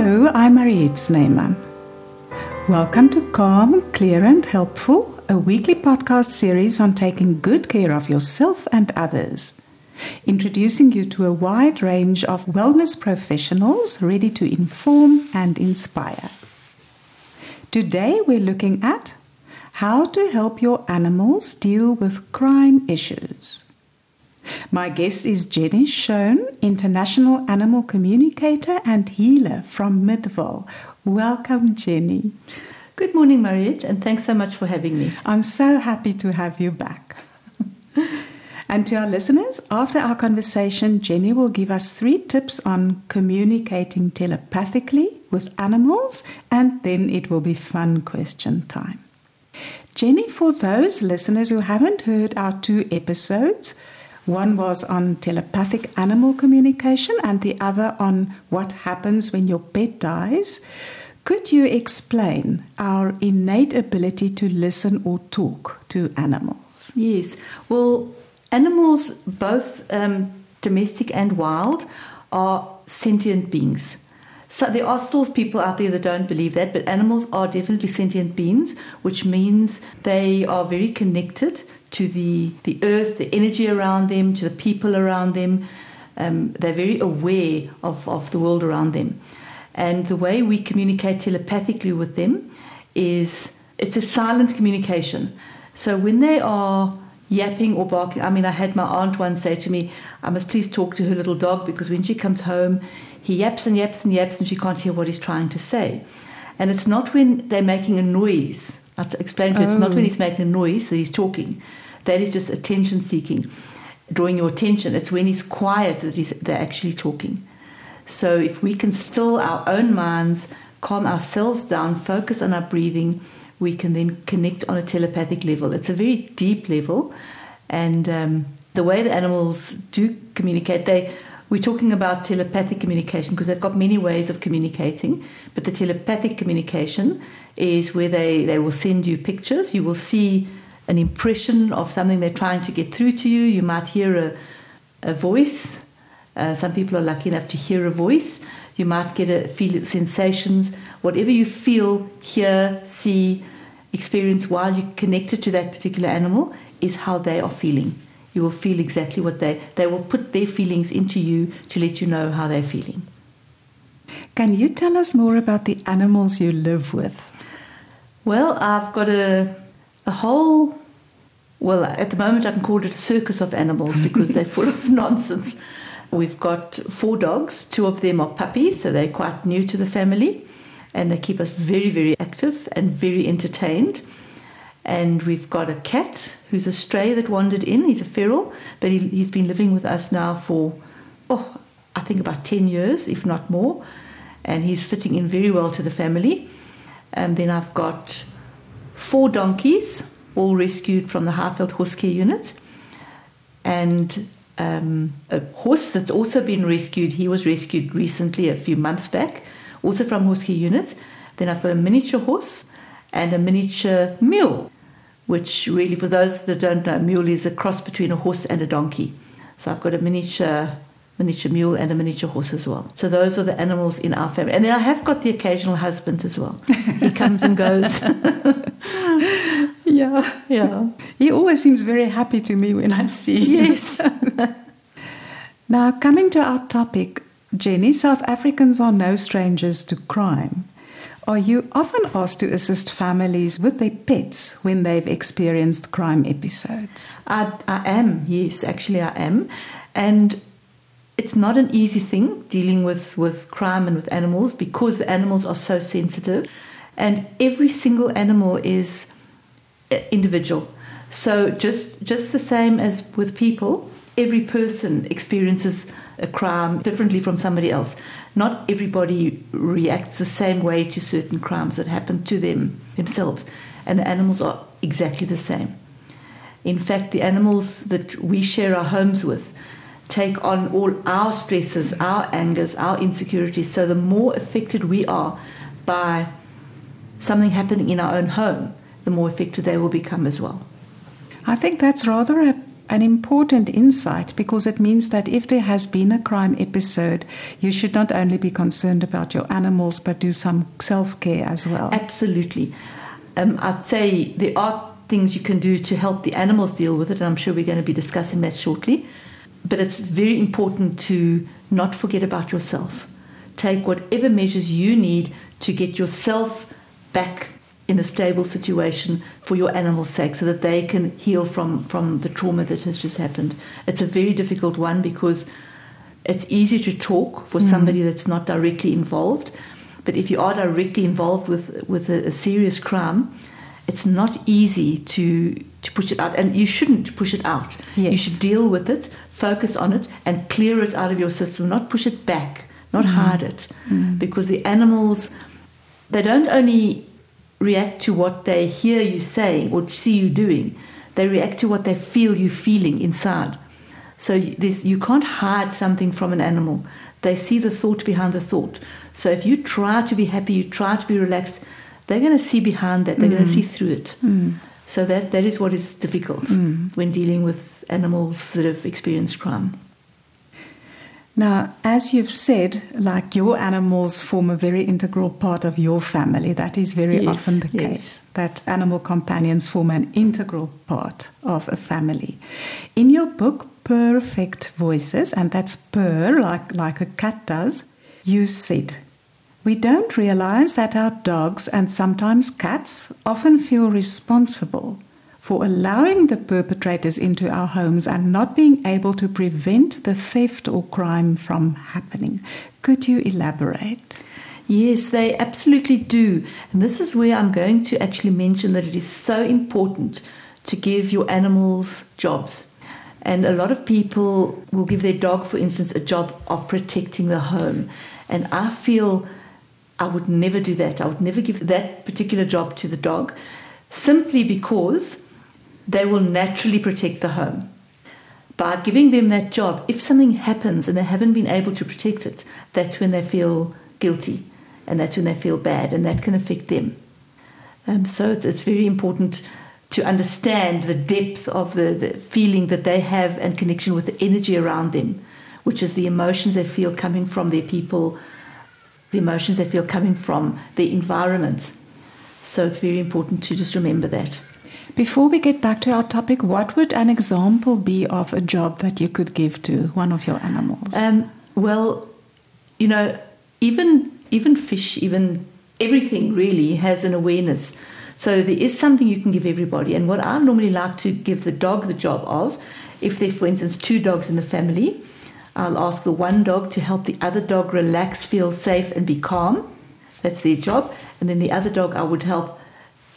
Hello, I'm Mariette Snyman. Welcome to Calm, Clear and Helpful, a weekly podcast series on taking good care of yourself and others. Introducing you to a wide range of wellness professionals ready to inform and inspire. Today we're looking at how to help your animals deal with crime issues. My guest is Jenny Shone, international animal communicator and healer from Midville. Welcome, Jenny. Good morning, Mariette, and thanks so much for having me. I'm so happy to have you back. and to our listeners, after our conversation, Jenny will give us three tips on communicating telepathically with animals, and then it will be fun question time. Jenny, for those listeners who haven't heard our two episodes, one was on telepathic animal communication and the other on what happens when your pet dies. Could you explain our innate ability to listen or talk to animals? Yes. Well, animals, both um, domestic and wild, are sentient beings. So there are still people out there that don't believe that, but animals are definitely sentient beings, which means they are very connected to the, the earth, the energy around them, to the people around them. Um, they're very aware of, of the world around them. And the way we communicate telepathically with them is it's a silent communication. So when they are yapping or barking, I mean, I had my aunt once say to me, I must please talk to her little dog because when she comes home, he yaps and yaps and yaps and she can't hear what he's trying to say. And it's not when they're making a noise. I'll explain to you, oh. it's not when oh. he's making a noise that he's talking. That is just attention seeking, drawing your attention. It's when he's quiet that he's, they're actually talking. So if we can still our own minds, calm ourselves down, focus on our breathing, we can then connect on a telepathic level. It's a very deep level. And um, the way the animals do communicate, they we're talking about telepathic communication because they've got many ways of communicating, but the telepathic communication is where they, they will send you pictures. You will see an impression of something they're trying to get through to you. You might hear a, a voice. Uh, some people are lucky enough to hear a voice. You might get a feel sensations. Whatever you feel, hear, see, experience while you're connected to that particular animal is how they are feeling you will feel exactly what they they will put their feelings into you to let you know how they're feeling. Can you tell us more about the animals you live with? Well, I've got a a whole well, at the moment I can call it a circus of animals because they're full of nonsense. We've got four dogs. Two of them are puppies, so they're quite new to the family, and they keep us very, very active and very entertained. And we've got a cat who's a stray that wandered in. He's a feral, but he, he's been living with us now for, oh, I think about 10 years, if not more. And he's fitting in very well to the family. And then I've got four donkeys, all rescued from the Highveld Horse Care Unit. And um, a horse that's also been rescued. He was rescued recently, a few months back, also from Horse Care Unit. Then I've got a miniature horse and a miniature mule which really, for those that don't know, mule is a cross between a horse and a donkey. So I've got a miniature miniature mule and a miniature horse as well. So those are the animals in our family. And then I have got the occasional husband as well. He comes and goes. yeah, yeah. He always seems very happy to me when I see him. Yes. now, coming to our topic, Jenny, South Africans are no strangers to crime. Are you often asked to assist families with their pets when they've experienced crime episodes? I, I am, yes, actually, I am. And it's not an easy thing dealing with, with crime and with animals because the animals are so sensitive. And every single animal is uh, individual. So, just, just the same as with people, every person experiences a crime differently from somebody else. Not everybody reacts the same way to certain crimes that happen to them themselves, and the animals are exactly the same. In fact, the animals that we share our homes with take on all our stresses, our angers, our insecurities. So the more affected we are by something happening in our own home, the more affected they will become as well. I think that's rather a an important insight because it means that if there has been a crime episode, you should not only be concerned about your animals but do some self care as well. Absolutely. Um, I'd say there are things you can do to help the animals deal with it, and I'm sure we're going to be discussing that shortly. But it's very important to not forget about yourself. Take whatever measures you need to get yourself back in a stable situation for your animal's sake so that they can heal from, from the trauma that has just happened. It's a very difficult one because it's easy to talk for mm. somebody that's not directly involved. But if you are directly involved with, with a, a serious crime, it's not easy to, to push it out. And you shouldn't push it out. Yes. You should deal with it, focus on it, and clear it out of your system, not push it back, not mm. hide it. Mm. Because the animals, they don't only react to what they hear you saying or see you doing. They react to what they feel you feeling inside. So you can't hide something from an animal. They see the thought behind the thought. So if you try to be happy, you try to be relaxed, they're going to see behind that. They're mm. going to see through it. Mm. So that, that is what is difficult mm. when dealing with animals that have experienced crime. Now, as you've said, like your animals form a very integral part of your family. That is very yes, often the yes. case, that animal companions form an integral part of a family. In your book, Purrfect Voices, and that's purr, like, like a cat does, you said, We don't realize that our dogs and sometimes cats often feel responsible for allowing the perpetrators into our homes and not being able to prevent the theft or crime from happening. Could you elaborate? Yes, they absolutely do. And this is where I'm going to actually mention that it is so important to give your animals jobs. And a lot of people will give their dog, for instance, a job of protecting the home. And I feel I would never do that. I would never give that particular job to the dog simply because they will naturally protect the home. By giving them that job, if something happens and they haven't been able to protect it, that's when they feel guilty and that's when they feel bad and that can affect them. Um, so it's, it's very important to understand the depth of the, the feeling that they have and connection with the energy around them, which is the emotions they feel coming from their people, the emotions they feel coming from the environment. So it's very important to just remember that. Before we get back to our topic, what would an example be of a job that you could give to one of your animals? Um, well, you know, even even fish, even everything really has an awareness. So there is something you can give everybody. And what I normally like to give the dog the job of, if there's, for instance, two dogs in the family, I'll ask the one dog to help the other dog relax, feel safe, and be calm. That's their job. And then the other dog, I would help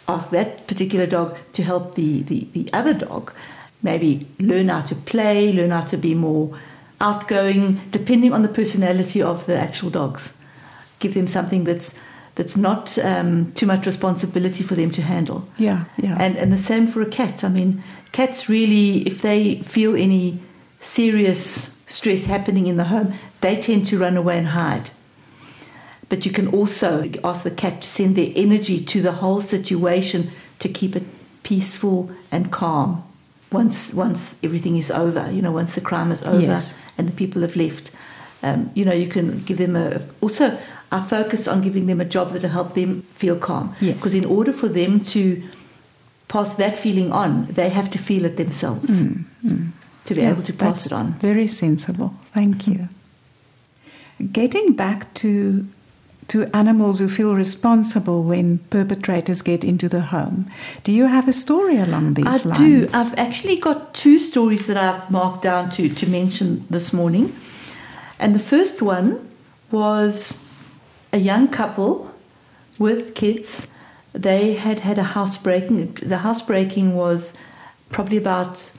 ask that particular dog to help the, the, the other dog maybe learn how to play, learn how to be more outgoing, depending on the personality of the actual dogs. Give them something that's that's not um, too much responsibility for them to handle. Yeah, yeah. And and the same for a cat. I mean, cats really, if they feel any serious stress happening in the home, they tend to run away and hide. But you can also ask the cat to send their energy to the whole situation to keep it peaceful and calm. Once once everything is over, you know, once the crime is over Yes. and the people have left, um, you know, you can give them a. Also, I focus on giving them a job that'll help them feel calm. Yes. Because in order for them to pass that feeling on, they have to feel it themselves Mm, mm. To be Yeah, able to pass it on. Very sensible. Thank mm-hmm. you. Getting back to to animals who feel responsible when perpetrators get into the home. Do you have a story along these I lines? I do. I've actually got two stories that I've marked down to, to mention this morning. And the first one was a young couple with kids. They had had a housebreaking. The housebreaking was probably about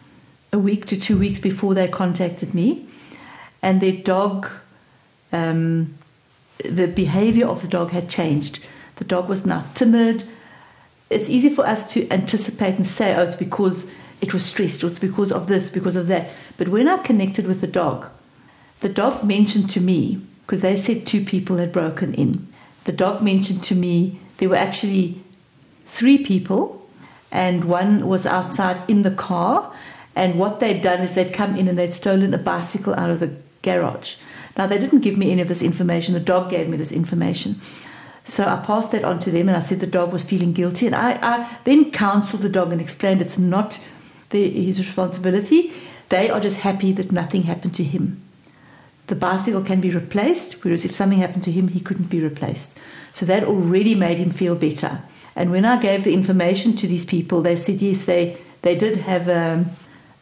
a week to two weeks before they contacted me. And their dog, um, the behavior of the dog had changed. The dog was now timid. It's easy for us to anticipate and say, oh, it's because it was stressed or it's because of this, because of that. But when I connected with the dog, the dog mentioned to me, because they said two people had broken in, the dog mentioned to me there were actually three people, and one was outside in the car, And what they'd done is they'd come in and they'd stolen a bicycle out of the garage. Now, they didn't give me any of this information. The dog gave me this information. So I passed that on to them and I said the dog was feeling guilty. And I, I then counseled the dog and explained it's not the, his responsibility. They are just happy that nothing happened to him. The bicycle can be replaced, whereas if something happened to him, he couldn't be replaced. So that already made him feel better. And when I gave the information to these people, they said yes, they, they did have a,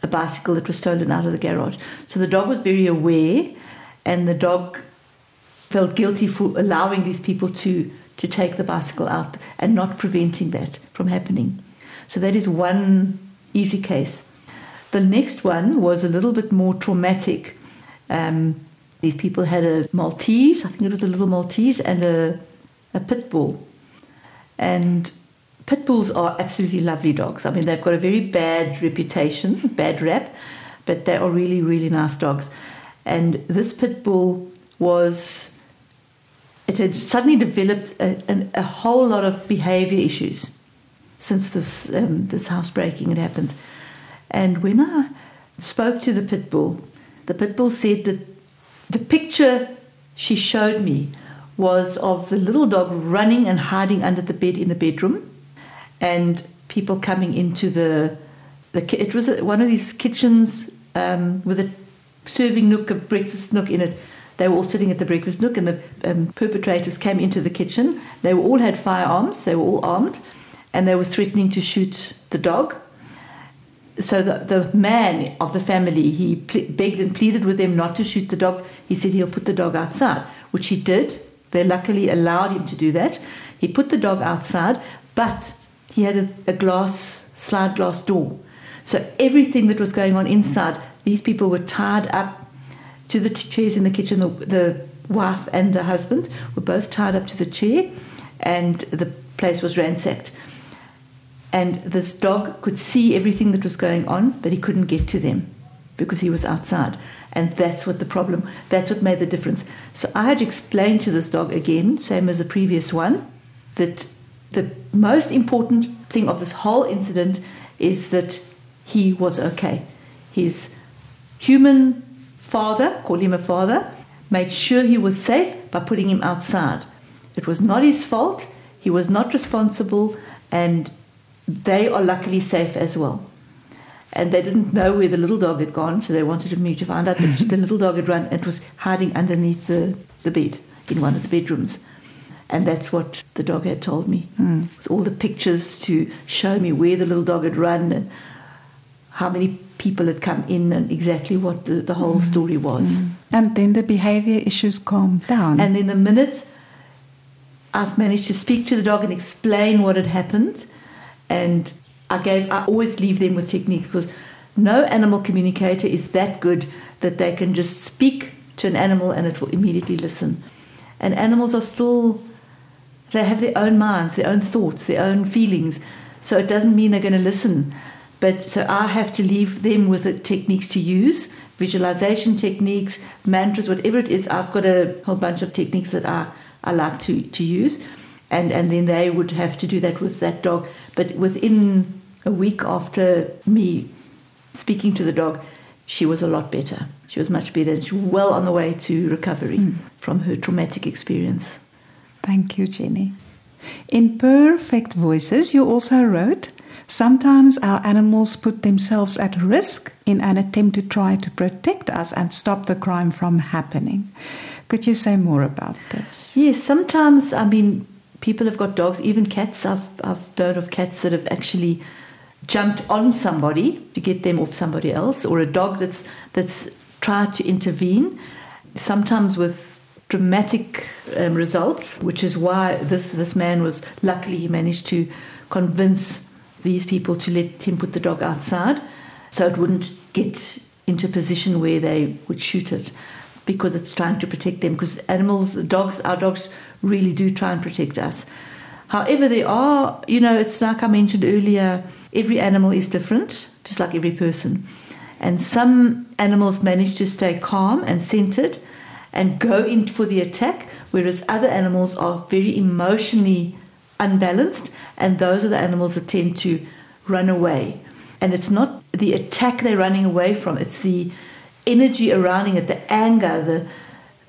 a bicycle that was stolen out of the garage. So the dog was very aware, and the dog felt guilty for allowing these people to, to take the bicycle out and not preventing that from happening. So that is one easy case. The next one was a little bit more traumatic. Um, these people had a Maltese, I think it was a little Maltese, and a, a pit bull. And pit bulls are absolutely lovely dogs. I mean, they've got a very bad reputation, bad rap, but they are really, really nice dogs. And this pit bull was, it had suddenly developed a, a, a whole lot of behavior issues since this, um, this housebreaking had happened. And when I spoke to the pit bull, the pit bull said that the picture she showed me was of the little dog running and hiding under the bed in the bedroom, and people coming into the the. It was one of these kitchens um, with a serving nook, a breakfast nook in it. They were all sitting at the breakfast nook, and the um, perpetrators came into the kitchen. They all had firearms. They were all armed, and they were threatening to shoot the dog so the, the man of the family he ple- begged and pleaded with them not to shoot the dog he said he'll put the dog outside which he did they luckily allowed him to do that he put the dog outside but he had a, a glass slide glass door so everything that was going on inside these people were tied up to the t- chairs in the kitchen the, the wife and the husband were both tied up to the chair and the place was ransacked and this dog could see everything that was going on, but he couldn't get to them because he was outside. And that's what the problem, that's what made the difference. So I had explained to this dog again, same as the previous one, that the most important thing of this whole incident is that he was okay. His human father, call him a father, made sure he was safe by putting him outside. It was not his fault, he was not responsible, and they are luckily safe as well. And they didn't know where the little dog had gone, so they wanted me to find out. The little dog had run and was hiding underneath the, the bed in one of the bedrooms. And that's what the dog had told me. Mm. With all the pictures to show me where the little dog had run and how many people had come in and exactly what the, the whole mm. story was. Mm. And then the behavior issues calmed down. And then the minute I managed to speak to the dog and explain what had happened, and I gave I always leave them with technique because no animal communicator is that good that they can just speak to an animal and it will immediately listen. And animals are still they have their own minds, their own thoughts, their own feelings. So it doesn't mean they're going to listen. But so I have to leave them with the techniques to use, visualization techniques, mantras, whatever it is. I've got a whole bunch of techniques that I, I like to, to use. And, and then they would have to do that with that dog. But within a week after me speaking to the dog, she was a lot better. She was much better. She was well on the way to recovery mm. from her traumatic experience. Thank you, Jenny. In Purrfect Voices, you also wrote Sometimes our animals put themselves at risk in an attempt to try to protect us and stop the crime from happening. Could you say more about this? Yes, sometimes, I mean, people have got dogs, even cats. I've, I've heard of cats that have actually jumped on somebody to get them off somebody else, or a dog that's, that's tried to intervene, sometimes with dramatic um, results, which is why this, this man was luckily he managed to convince these people to let him put the dog outside so it wouldn't get into a position where they would shoot it because it's trying to protect them. Because animals, dogs, our dogs really do try and protect us. However, there are, you know, it's like I mentioned earlier, every animal is different, just like every person. And some animals manage to stay calm and centered and go in for the attack, whereas other animals are very emotionally unbalanced, and those are the animals that tend to run away. And it's not the attack they're running away from. It's the energy surrounding it, the anger, the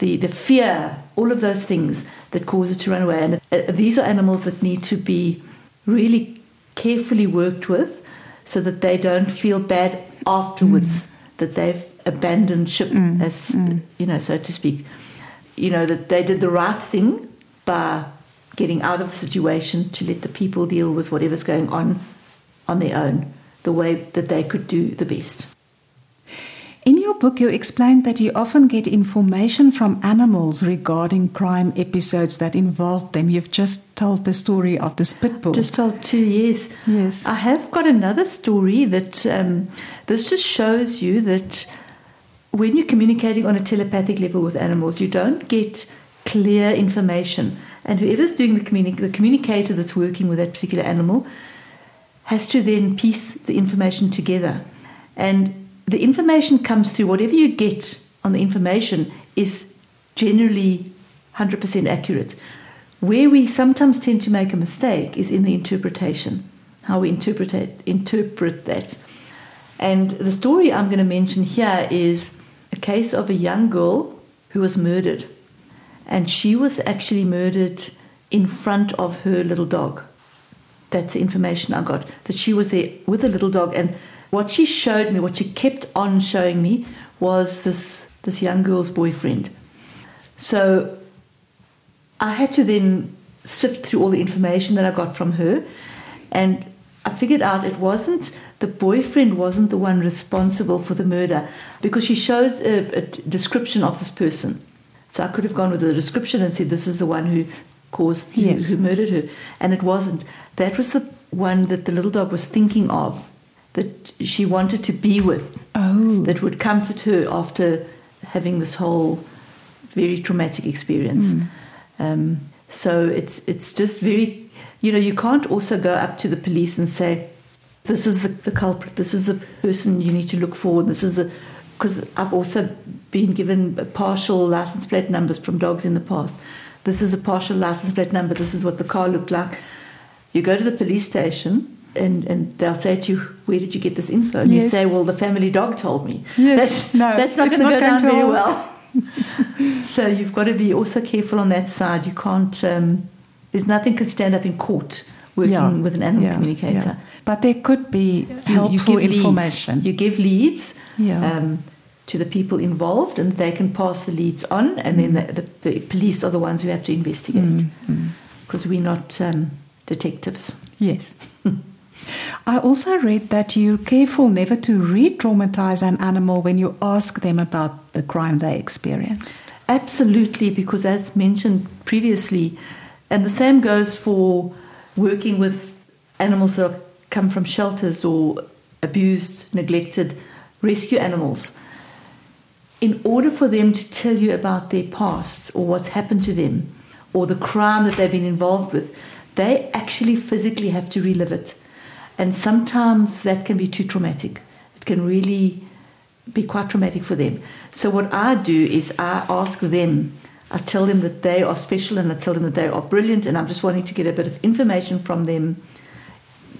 the, the fear, all of those things that cause it to run away. And uh, these are animals that need to be really carefully worked with so that they don't feel bad afterwards mm. that they've abandoned ship, mm. as mm. you know, so to speak. You know that they did the right thing by getting out of the situation to let the people deal with whatever's going on on their own, the way that they could do the best. In your book, you explained that you often get information from animals regarding crime episodes that involve them. You've just told the story of the spit bull. Just told two, yes. Yes. I have got another story that um, this just shows you that when you're communicating on a telepathic level with animals, you don't get clear information. And whoever's doing the, communi- the communicator that's working with that particular animal has to then piece the information together. And the information comes through, whatever you get on the information is generally 100% accurate. Where we sometimes tend to make a mistake is in the interpretation, how we interpret, it, interpret that. And the story I'm going to mention here is a case of a young girl who was murdered. And she was actually murdered in front of her little dog. That's the information I got. That she was there with a the little dog and what she showed me, what she kept on showing me, was this, this young girl's boyfriend. So I had to then sift through all the information that I got from her, and I figured out it wasn't the boyfriend wasn't the one responsible for the murder because she shows a, a description of this person. So I could have gone with a description and said this is the one who caused yes. who, who murdered her, and it wasn't. That was the one that the little dog was thinking of that she wanted to be with oh. that would comfort her after having this whole very traumatic experience. Mm. Um, so it's it's just very, you know, you can't also go up to the police and say, "This is the, the culprit. This is the person you need to look for. This is the." Because I've also been given partial license plate numbers from dogs in the past. This is a partial license plate number. This is what the car looked like. You go to the police station and, and they'll say to you, Where did you get this info? And yes. you say, Well, the family dog told me. Yes. That's, no, that's not going to go down very well. so you've got to be also careful on that side. You can't, um, there's nothing can stand up in court working yeah. with an animal yeah. communicator. Yeah. But there could be helpful you, you information. Leads. You give leads um, to the people involved, and they can pass the leads on, and mm. then the, the, police are the ones who have to investigate because mm. mm. we're not um, detectives. Yes. I also read that you're careful never to re traumatize an animal when you ask them about the crime they experienced. Absolutely, because as mentioned previously, and the same goes for working with animals that come from shelters or abused, neglected rescue animals. In order for them to tell you about their past or what's happened to them or the crime that they've been involved with, they actually physically have to relive it. And sometimes that can be too traumatic. It can really be quite traumatic for them. So, what I do is I ask them, I tell them that they are special and I tell them that they are brilliant, and I'm just wanting to get a bit of information from them.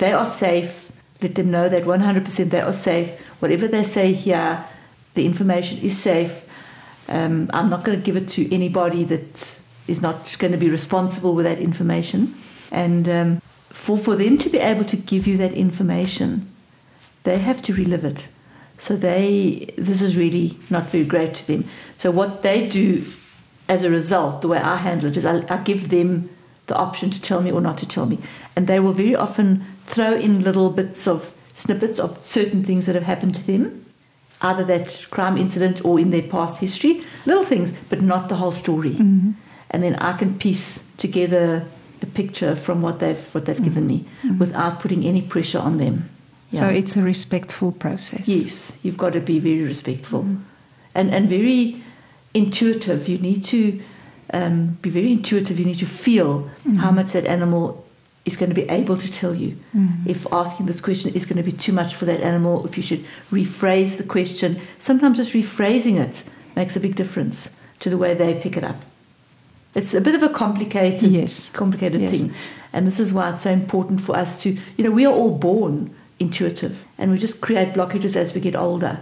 They are safe. Let them know that 100% they are safe. Whatever they say here, the information is safe. Um, I'm not going to give it to anybody that is not going to be responsible with that information. And um, for, for them to be able to give you that information, they have to relive it. So they, this is really not very great to them. So what they do as a result, the way I handle it is I, I give them the option to tell me or not to tell me. And they will very often throw in little bits of snippets of certain things that have happened to them, either that crime incident or in their past history, little things, but not the whole story. Mm-hmm. And then I can piece together a picture from what they've what they've mm-hmm. given me mm-hmm. without putting any pressure on them. Yeah. So it's a respectful process. Yes, you've got to be very respectful, mm-hmm. and and very intuitive. You need to um, be very intuitive. You need to feel how mm-hmm. much that animal is going to be able to tell you. Mm-hmm. If asking this question is going to be too much for that animal, if you should rephrase the question. Sometimes just rephrasing it makes a big difference to the way they pick it up. It's a bit of a complicated, yes. complicated yes. thing, and this is why it's so important for us to, you know, we are all born intuitive. And we just create blockages as we get older.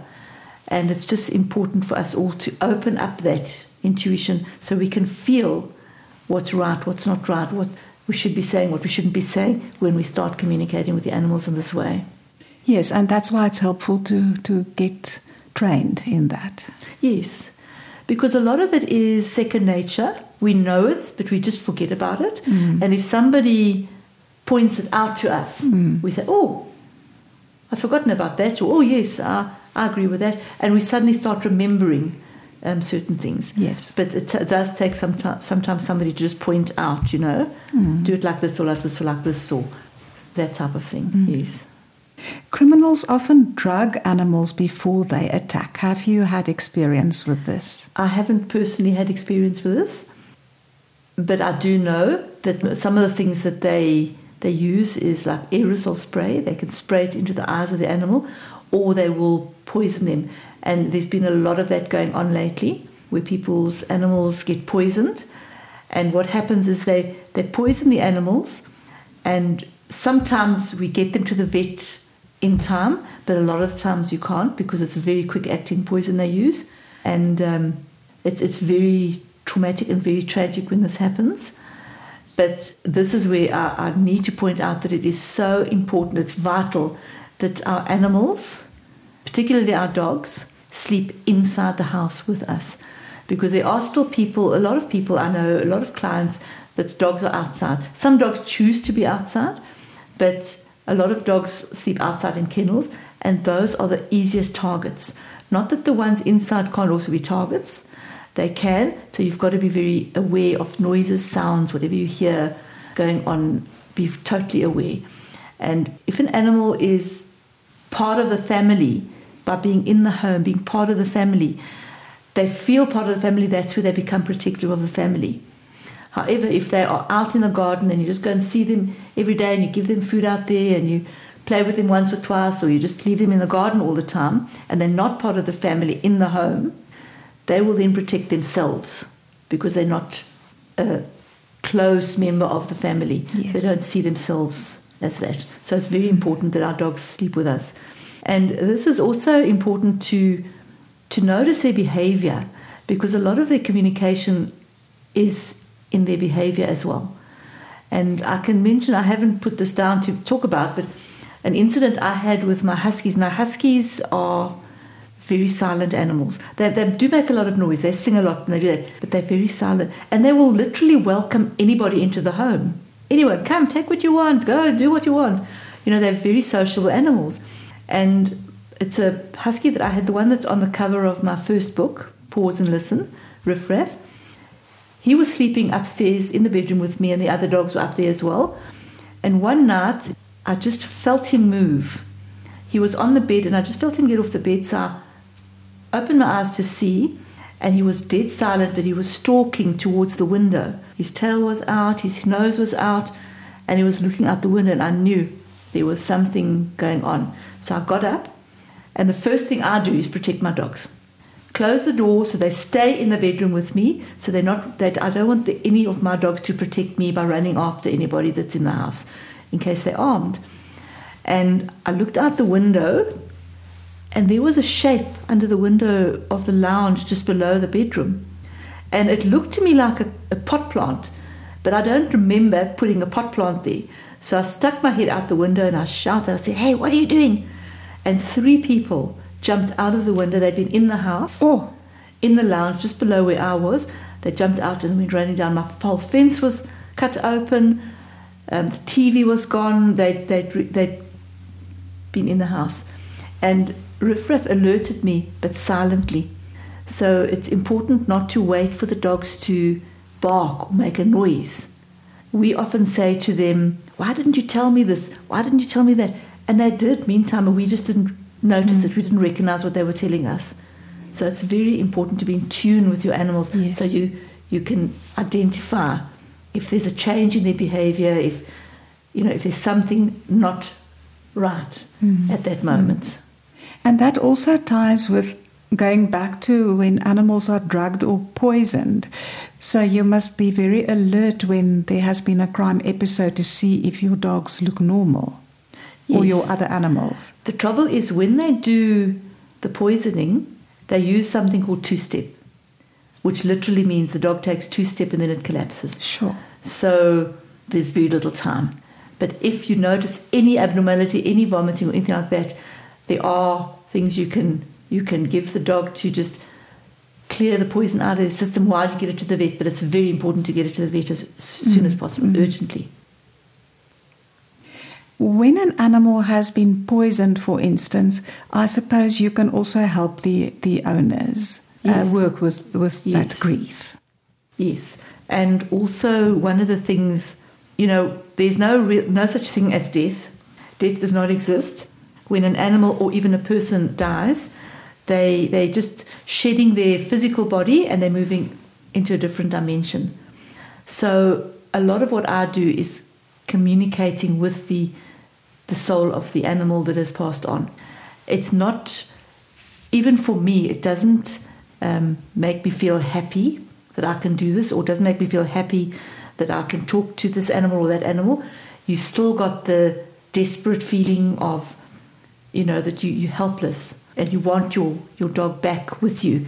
And it's just important for us all to open up that intuition so we can feel what's right, what's not right, what we should be saying, what we shouldn't be saying when we start communicating with the animals in this way. Yes, and that's why it's helpful to, to get trained in that. Yes, because a lot of it is second nature. We know it, but we just forget about it. Mm. And if somebody points it out to us, Mm. we say, Oh, I'd forgotten about that, or Oh, yes, I, I agree with that. And we suddenly start remembering um, certain things. Yes. But it t- does take some ti sometimes somebody to just point out, you know, Mm. do it like this or like this or like this or that type of thing. Mm. Yes. Criminals often drug animals before they attack. Have you had experience with this? I haven't personally had experience with this, but I do know that some of the things that they they use is like aerosol spray. They can spray it into the eyes of the animal, or they will poison them. And there's been a lot of that going on lately, where people's animals get poisoned. And what happens is they they poison the animals, and sometimes we get them to the vet in time, but a lot of times you can't because it's a very quick acting poison they use, and um, it's it's very traumatic and very tragic when this happens. But this is where I, I need to point out that it is so important, it's vital that our animals, particularly our dogs, sleep inside the house with us. Because there are still people, a lot of people I know, a lot of clients, that dogs are outside. Some dogs choose to be outside, but a lot of dogs sleep outside in kennels, and those are the easiest targets. Not that the ones inside can't also be targets, they can. So you've got to be very aware of noises, sounds, whatever you hear going on, be totally aware. And if an animal is part of the family by being in the home, being part of the family, they feel part of the family, that's where they become protective of the family. However, if they are out in the garden and you just go and see them every day and you give them food out there and you play with them once or twice or you just leave them in the garden all the time and they're not part of the family in the home, they will then protect themselves because they're not a close member of the family. Yes. They don't see themselves as that. So it's very important that our dogs sleep with us. And this is also important to to notice their behavior because a lot of their communication is in their behavior as well. And I can mention, I haven't put this down to talk about, but an incident I had with my huskies. Now, huskies are very silent animals. They, they do make a lot of noise, they sing a lot and they do that, but they're very silent. And they will literally welcome anybody into the home. Anyone, come, take what you want, go, do what you want. You know, they're very sociable animals. And it's a husky that I had, the one that's on the cover of my first book, Pause and Listen, Riff Raff. He was sleeping upstairs in the bedroom with me, and the other dogs were up there as well. And one night, I just felt him move. He was on the bed, and I just felt him get off the bed. So I opened my eyes to see, and he was dead silent, but he was stalking towards the window. His tail was out, his nose was out, and he was looking out the window, and I knew there was something going on. So I got up, and the first thing I do is protect my dogs. Close the door so they stay in the bedroom with me. So they're not that I don't want the, any of my dogs to protect me by running after anybody that's in the house, in case they're armed. And I looked out the window, and there was a shape under the window of the lounge just below the bedroom, and it looked to me like a, a pot plant, but I don't remember putting a pot plant there. So I stuck my head out the window and I shouted. I said, "Hey, what are you doing?" and three people jumped out of the window. They'd been in the house, Oh, in the lounge, just below where I was. They jumped out and went running down. My whole fence was cut open. Um, the TV was gone. They'd, they'd, they'd been in the house. And Riff Raff alerted me, but silently. So it's important not to wait for the dogs to bark or make a noise. We often say to them, Why didn't you tell me this? Why didn't you tell me that? And they did, meantime, but we just didn't notice mm. it. We didn't recognize what they were telling us. So it's very important to be in tune with your animals Yes. so you, you can identify if there's a change in their behavior, if you know, if there's something not right mm. at that moment. Mm. and that also ties with going back to when animals are drugged or poisoned. So you must be very alert when there has been a crime episode to see if your dogs look normal. or your other animals? The trouble is when they do the poisoning, they use something called two step, which literally means the dog takes two step and then it collapses. Sure. So there's very little time. But if you notice any abnormality, any vomiting or anything like that, there are things you can you can give the dog to just clear the poison out of the system while you get it to the vet. But it's very important to get it to the vet as soon as possible, urgently. When an animal has been poisoned, for instance, I suppose you can also help the, the owners Yes. uh, work with, with Yes. that grief. Yes, and also one of the things, you know, there's no real, no such thing as death. Death does not exist. When an animal or even a person dies, they they just shedding their physical body and they're moving into a different dimension. So a lot of what I do is communicating with the the soul of the animal that has passed on. It's not even for me, it doesn't um, make me feel happy that I can do this, or doesn't make me feel happy that I can talk to this animal or that animal. You still got the desperate feeling of, you know, that you, you're helpless and you want your, your dog back with you.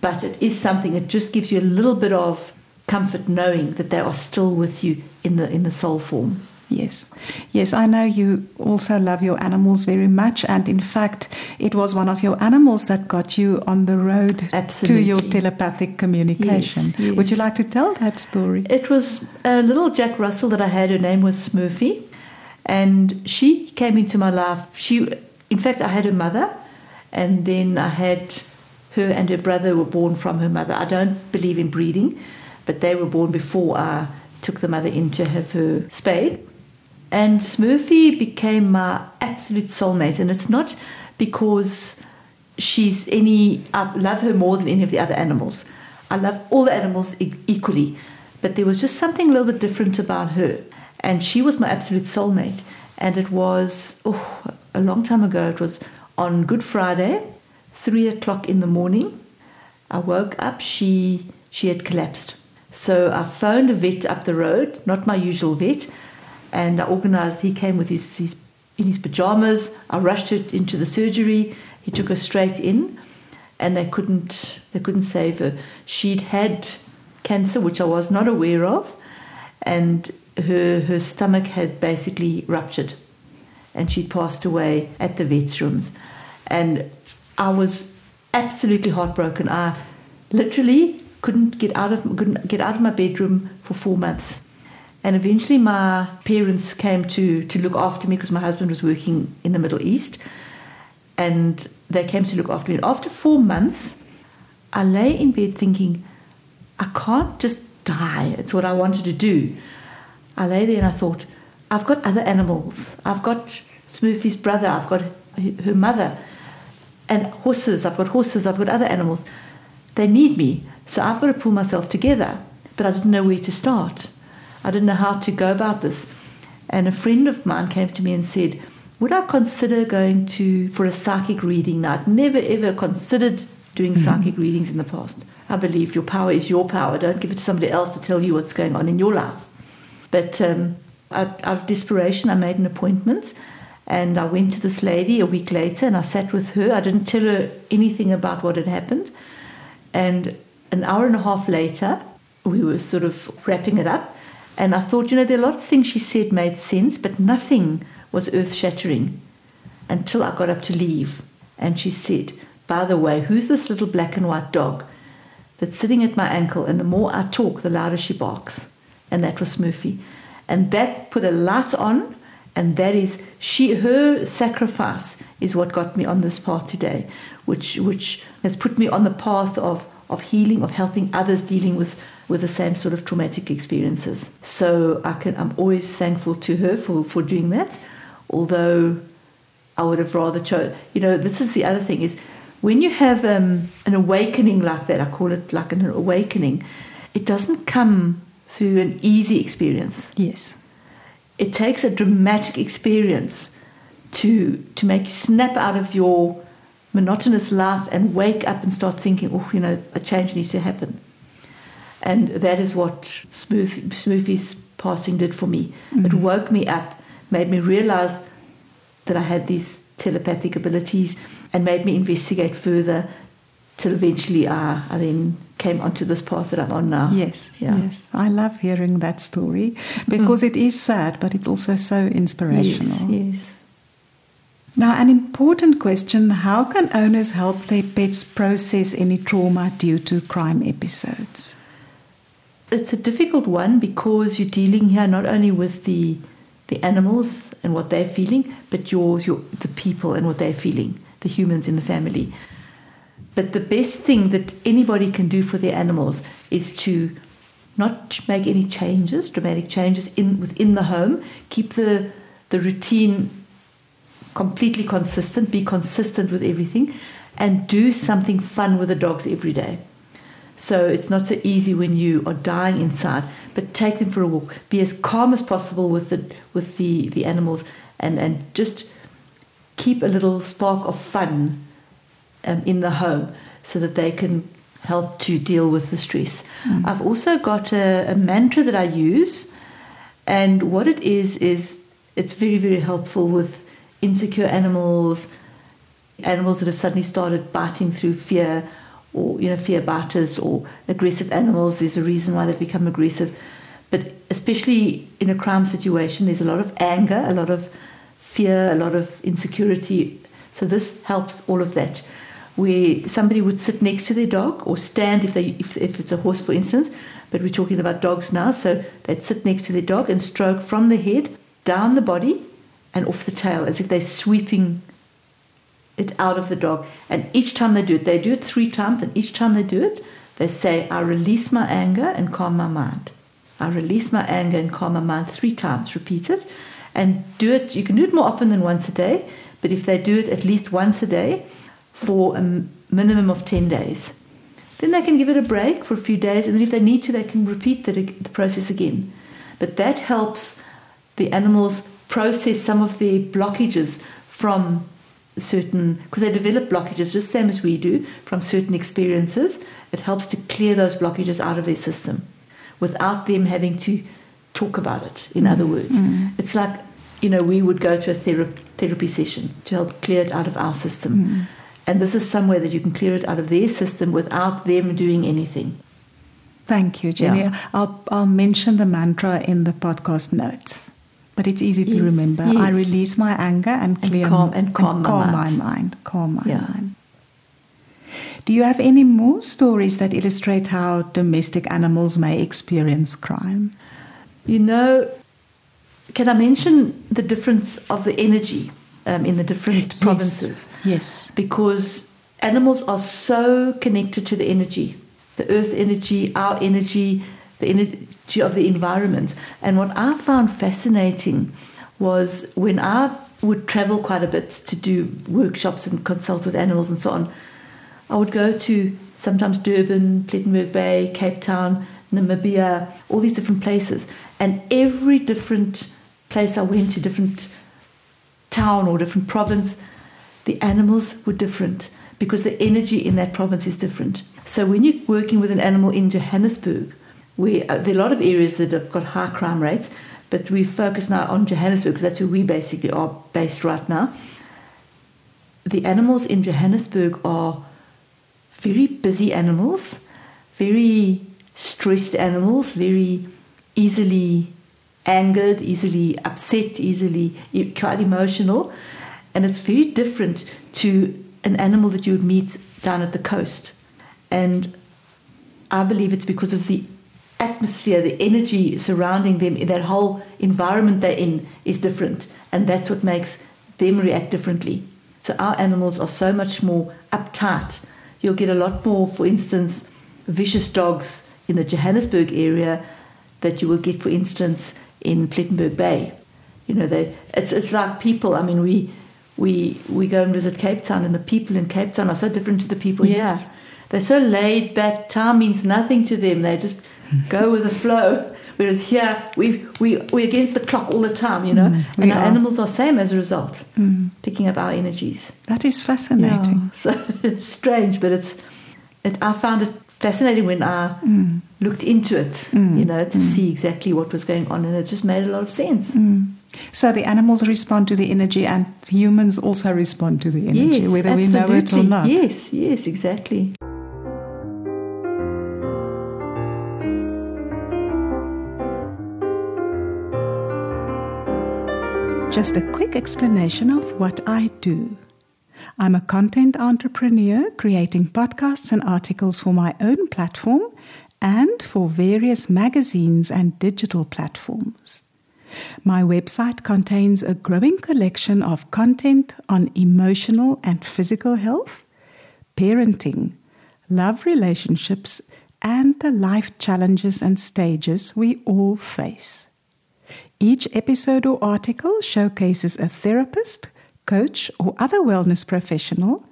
But it is something, it just gives you a little bit of comfort knowing that they are still with you in the, in the soul form. Yes. Yes, I know you also love your animals very much. And in fact, it was one of your animals that got you on the road to your telepathic communication. Yes, yes. Would you like to tell that story? It was a little Jack Russell that I had. Her name was Smurfy, and she came into my life. She, in fact, I had her mother, and then I had her and her brother were born from her mother. I don't believe in breeding, but they were born before I took the mother in to have her spayed. And Smurfy became my absolute soulmate, and it's not because she's any. I love her more than any of the other animals. I love all the animals equally, but there was just something a little bit different about her, and she was my absolute soulmate. And it was oh, a long time ago. It was on Good Friday, three o'clock in the morning. I woke up. She she had collapsed. So I phoned a vet up the road, not my usual vet, and I organised. He came with his, his in his pajamas. I rushed her into the surgery. He took her straight in, and they couldn't they couldn't save her. She'd had cancer, which I was not aware of, and her her stomach had basically ruptured, and she'd passed away at the vet's rooms, and I was absolutely heartbroken. I literally couldn't get out of couldn't get out of my bedroom for four months. And eventually, my parents came to, to look after me because my husband was working in the Middle East. And they came to look after me. And after four months, I lay in bed thinking, I can't just die. It's what I wanted to do. I lay there and I thought, I've got other animals. I've got Smurfy's brother. I've got her her mother. And horses. I've got horses. I've got other animals. They need me. So I've got to pull myself together. But I didn't know where to start. I didn't know how to go about this. And a friend of mine came to me and said, Would I consider going to for a psychic reading? Now, I'd never ever considered doing psychic readings in the past. I believe your power is your power. Don't give it to somebody else to tell you what's going on in your life. But um, out, out of desperation, I made an appointment and I went to this lady a week later and I sat with her. I didn't tell her anything about what had happened. And an hour and a half later, we were sort of wrapping it up. And I thought, you know, there are a lot of things she said made sense, but nothing was earth shattering until I got up to leave. And she said, By the way, who's this little black and white dog that's sitting at my ankle? And the more I talk, the louder she barks. And that was Smurfy. And that put a light on, and that is she her sacrifice is what got me on this path today, which which has put me on the path of, of healing, of helping others dealing with with the same sort of traumatic experiences. So I can I'm always thankful to her for, for doing that. Although I would have rather chose you know, this is the other thing is when you have um, an awakening like that, I call it like an awakening, it doesn't come through an easy experience. Yes. It takes a dramatic experience to to make you snap out of your monotonous life and wake up and start thinking, oh, you know, a change needs to happen. And that is what Smooth, Smoothie's passing did for me. It mm-hmm. woke me up, made me realize that I had these telepathic abilities and made me investigate further till eventually uh, I, I then came onto this path that I'm on now. Yes, Yeah. yes. I love hearing that story because it is sad, but it's also so inspirational. Yes, yes. Now, an important question how can owners help their pets process any trauma due to crime episodes? It's a difficult one because you're dealing here not only with the the animals and what they're feeling, but yours, your the people and what they're feeling, the humans in the family. But the best thing that anybody can do for their animals is to not make any changes, dramatic changes in within the home. Keep the the routine completely consistent. Be consistent with everything, and do something fun with the dogs every day. So it's not so easy when you are dying inside, but take them for a walk. Be as calm as possible with the with the, the animals and, and just keep a little spark of fun um, in the home so that they can help to deal with the stress. I've also got a, a mantra that I use, and what it is is it's very, very helpful with insecure animals, animals that have suddenly started biting through fear or you know fear biters or aggressive animals. There's a reason why they've become aggressive. But especially in a crime situation there's a lot of anger a lot of fear a lot of insecurity. So this helps all of that where somebody would sit next to their dog or stand if they if, if it's a horse for instance but we're talking about dogs now so they'd sit next to their dog and stroke from the head down the body and off the tail as if they're sweeping it out of the dog. And each time they do it, they do it three times, and each time they do it, they say, I release my anger and calm my mind. I release my anger and calm my mind three times. Repeat it. And do it, you can do it more often than once a day, but if they do it at least once a day for a minimum of 10 days, then they can give it a break for a few days, and then if they need to, they can repeat the, the process again. But that helps the animals process some of the blockages from certain because they develop blockages just the same as we do from certain experiences. It helps to clear those blockages out of their system without them having to talk about it in other mm. words. Mm. It's like you know we would go to a thera- therapy session to help clear it out of our system mm. And this is somewhere that you can clear it out of their system without them doing anything Thank you, Jenny. Yeah. I'll, I'll mention the mantra in the podcast notes, but it's easy to Yes, remember. I release my anger and And clear calm- and calm my my mind. mind. Calm my Yeah. mind. Do you have any more stories that illustrate how domestic animals may experience crime? You know, can I mention the difference of the energy um, in the different provinces? Yes. Because animals are so connected to the energy, the earth energy, our energy, the energy of the environment. And what I found fascinating was when I would travel quite a bit to do workshops and consult with animals and so on, I would go to sometimes Durban, Plettenberg Bay, Cape Town, Namibia, all these different places. And every different place I went to, different town or different province, the animals were different because the energy in that province is different. So when you're working with an animal in Johannesburg, we, uh, there are a lot of areas that have got high crime rates, but we focus now on Johannesburg because that's where we basically are based right now. The animals in Johannesburg are very busy animals, very stressed animals, very easily angered, easily upset, easily quite emotional. And it's very different to an animal that you would meet down at the coast. And I believe it's because of the atmosphere, the energy surrounding them, that whole environment they're in is different. And that's what makes them react differently. So our animals are so much more uptight. You'll get a lot more, for instance, vicious dogs in the Johannesburg area that you will get, for instance, in Plettenberg Bay. You know, they, it's, it's like people. I mean, we, we, we go and visit Cape Town, and the people in Cape Town are so different to the people Yes. here. They're so laid back. Time means nothing to them. They just go with the flow. Whereas here, we, we, we're against the clock all the time, you know. Mm, and our are. animals are same as a result, Mm. picking up our energies. That is fascinating. Yeah. So it's strange, but it's. It, I found it fascinating when I Mm. looked into it, Mm. you know, to Mm. see exactly what was going on, and it just made a lot of sense. Mm. So the animals respond to the energy, and humans also respond to the energy, yes, whether absolutely. we know it or not. Yes, yes, exactly. Just a quick explanation of what I do. I'm a content entrepreneur creating podcasts and articles for my own platform and for various magazines and digital platforms. My website contains a growing collection of content on emotional and physical health, parenting, love relationships, and the life challenges and stages we all face. Each episode or article showcases a therapist, coach, or other wellness professional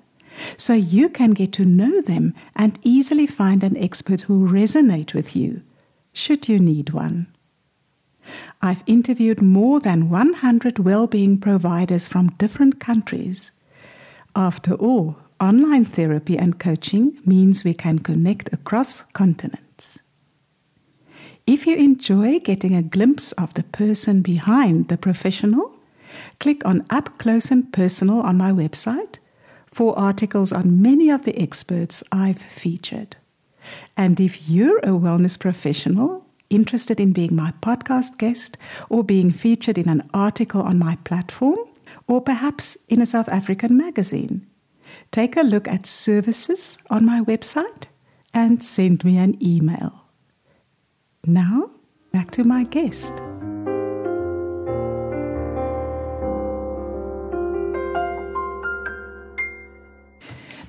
so you can get to know them and easily find an expert who will resonate with you, should you need one. I've interviewed more than 100 well-being providers from different countries. After all, online therapy and coaching means we can connect across continents. If you enjoy getting a glimpse of the person behind the professional, click on Up Close and Personal on my website for articles on many of the experts I've featured. And if you're a wellness professional interested in being my podcast guest or being featured in an article on my platform, or perhaps in a South African magazine, take a look at services on my website and send me an email. Now, back to my guest.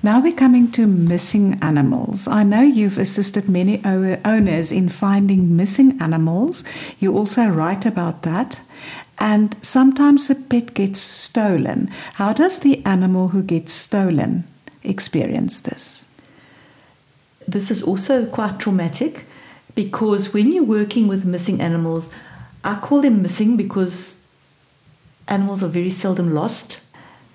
Now we're coming to missing animals. I know you've assisted many owners in finding missing animals. You also write about that. And sometimes a pet gets stolen. How does the animal who gets stolen experience this? This is also quite traumatic because when you're working with missing animals, I call them missing because animals are very seldom lost.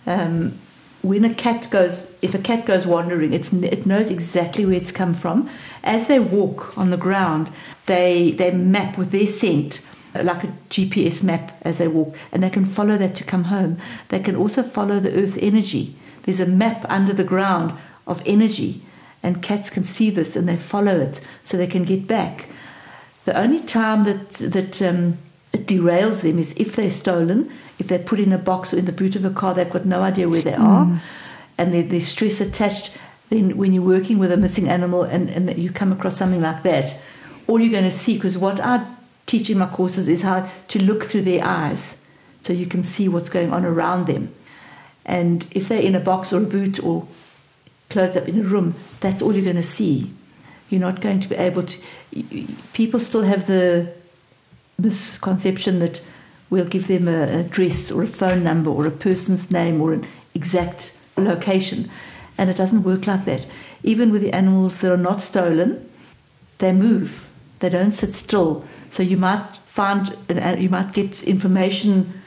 Um, when a cat goes, if a cat goes wandering, it knows exactly where it's come from. As they walk on the ground, they, they map with their scent, like a GPS map as they walk, and they can follow that to come home. They can also follow the earth energy. There's a map under the ground of energy, and cats can see this and they follow it so they can get back. The only time that, that um, it derails them is if they're stolen if they're put in a box or in the boot of a car, they've got no idea where they mm. are, and there's stress attached. Then, when you're working with a missing animal and, and you come across something like that, all you're going to see, because what I teach in my courses is how to look through their eyes so you can see what's going on around them. And if they're in a box or a boot or closed up in a room, that's all you're going to see. You're not going to be able to. People still have the misconception that we'll give them an address or a phone number or a person's name or an exact location. And it doesn't work like that. Even with the animals that are not stolen, they move. They don't sit still. So you might find, you might get information,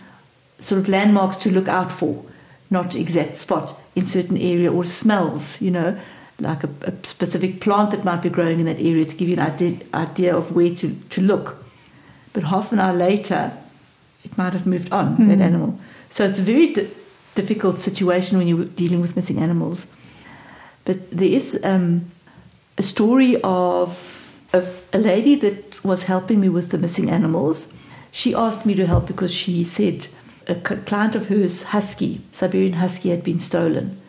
sort of landmarks to look out for, not exact spot in certain area or smells, you know, like a, a specific plant that might be growing in that area to give you an idea, idea of where to, to look. But half an hour later, it might have moved on, mm. that hmm. animal. So it's a very di- difficult situation when you're dealing with missing animals. But there is um, a story of, of a lady that was helping me with the missing animals. She asked me to help because she said a client of hers, husky, Siberian husky, had been stolen.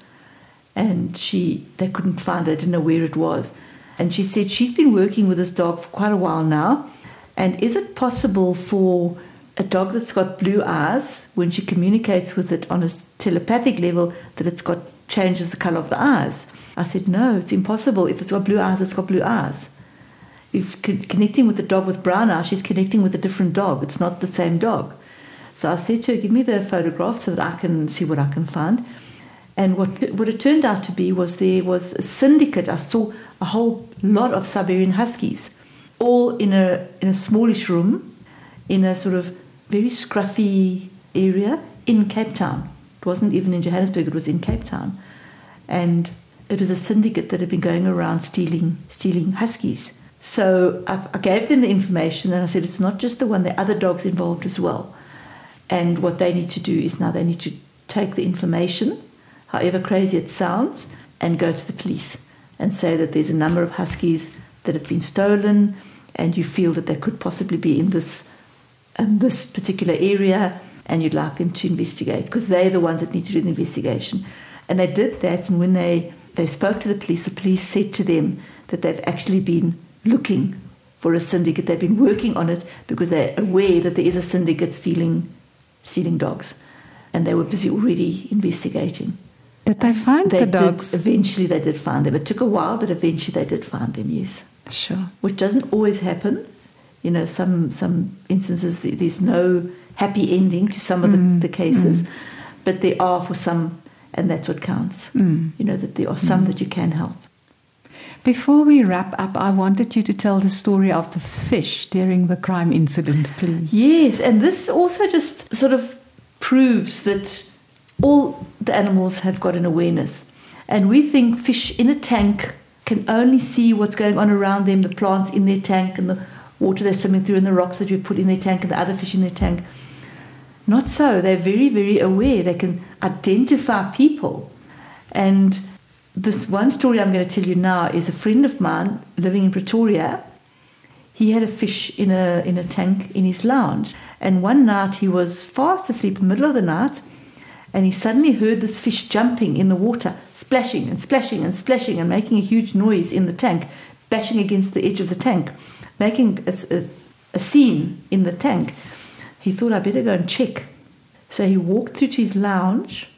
And she, they couldn't find it, didn't know where it was. And she said she's been working with this dog for quite a while now. And is it possible for a dog that's got blue eyes, when she communicates with it on a telepathic level, that it's got changes the color of the eyes. I said, no, it's impossible. If it's got blue eyes, it's got blue eyes. If connecting with the dog with brown eyes, she's connecting with a different dog. It's not the same dog. So I said to her, give me the photograph so that I can see what I can find. And what, what it turned out to be was there was a syndicate. I saw a whole lot of Siberian Huskies, all in a, in a smallish room, in a sort of very scruffy area in Cape Town. It wasn't even in Johannesburg, it was in Cape Town. And it was a syndicate that had been going around stealing, stealing huskies. So I, I gave them the information and I said, it's not just the one, there are other dogs involved as well. And what they need to do is now they need to take the information, however crazy it sounds, and go to the police and say that there's a number of huskies that have been stolen, and you feel that they could possibly be in this um, this particular area, and you'd like them to investigate because they're the ones that need to do the investigation. And they did that, and when they they spoke to the police, the police said to them that they've actually been looking for a syndicate. They've been working on it because they're aware that there is a syndicate stealing stealing dogs, and they were busy already investigating. Did they find They the did, dogs? eventually, they did find them. It took a while, but eventually they did find them. Yes, Sure. which doesn't always happen. You know, some some instances th- there's no happy ending to some of the, Mm, the cases, but there are for some, and that's what counts. Mm. You know that there are some that you can help. Before we wrap up, I wanted you to tell the story of the fish during the crime incident, please. Yes, and this also just sort of proves that all the animals have got an awareness. And we think fish in a tank can only see what's going on around them, the plants in their tank and the water they're swimming through and the rocks that you put in their tank and the other fish in their tank. Not so. They're very, very aware. They can identify people. And this one story I'm going to tell you now is a friend of mine living in Pretoria he had a fish in a in a tank in his lounge. And one night he was fast asleep in the middle of the night, and he suddenly heard this fish jumping in the water, splashing and splashing and splashing and making a huge noise in the tank, bashing against the edge of the tank, making a, a, a scene in the tank. He thought, I better go and check. So he walked through to his lounge,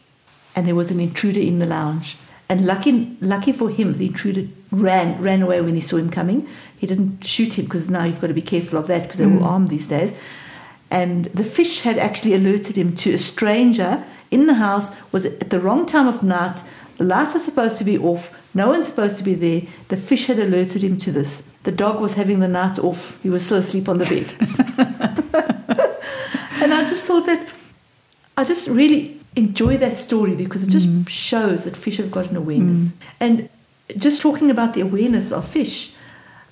and there was an intruder in the lounge. And lucky, lucky for him, the intruder ran ran away when he saw him coming. He didn't shoot him because now you've got to be careful of that because they're all mm. armed these days. And the fish had actually alerted him to a stranger in the house. Was at the wrong time of night. The lights are supposed to be off. No one's supposed to be there. The fish had alerted him to this. The dog was having the night off. He was still asleep on the bed. and I just thought that I just really enjoy that story because it just mm. shows that fish have got an awareness. Mm. And just talking about the awareness of fish,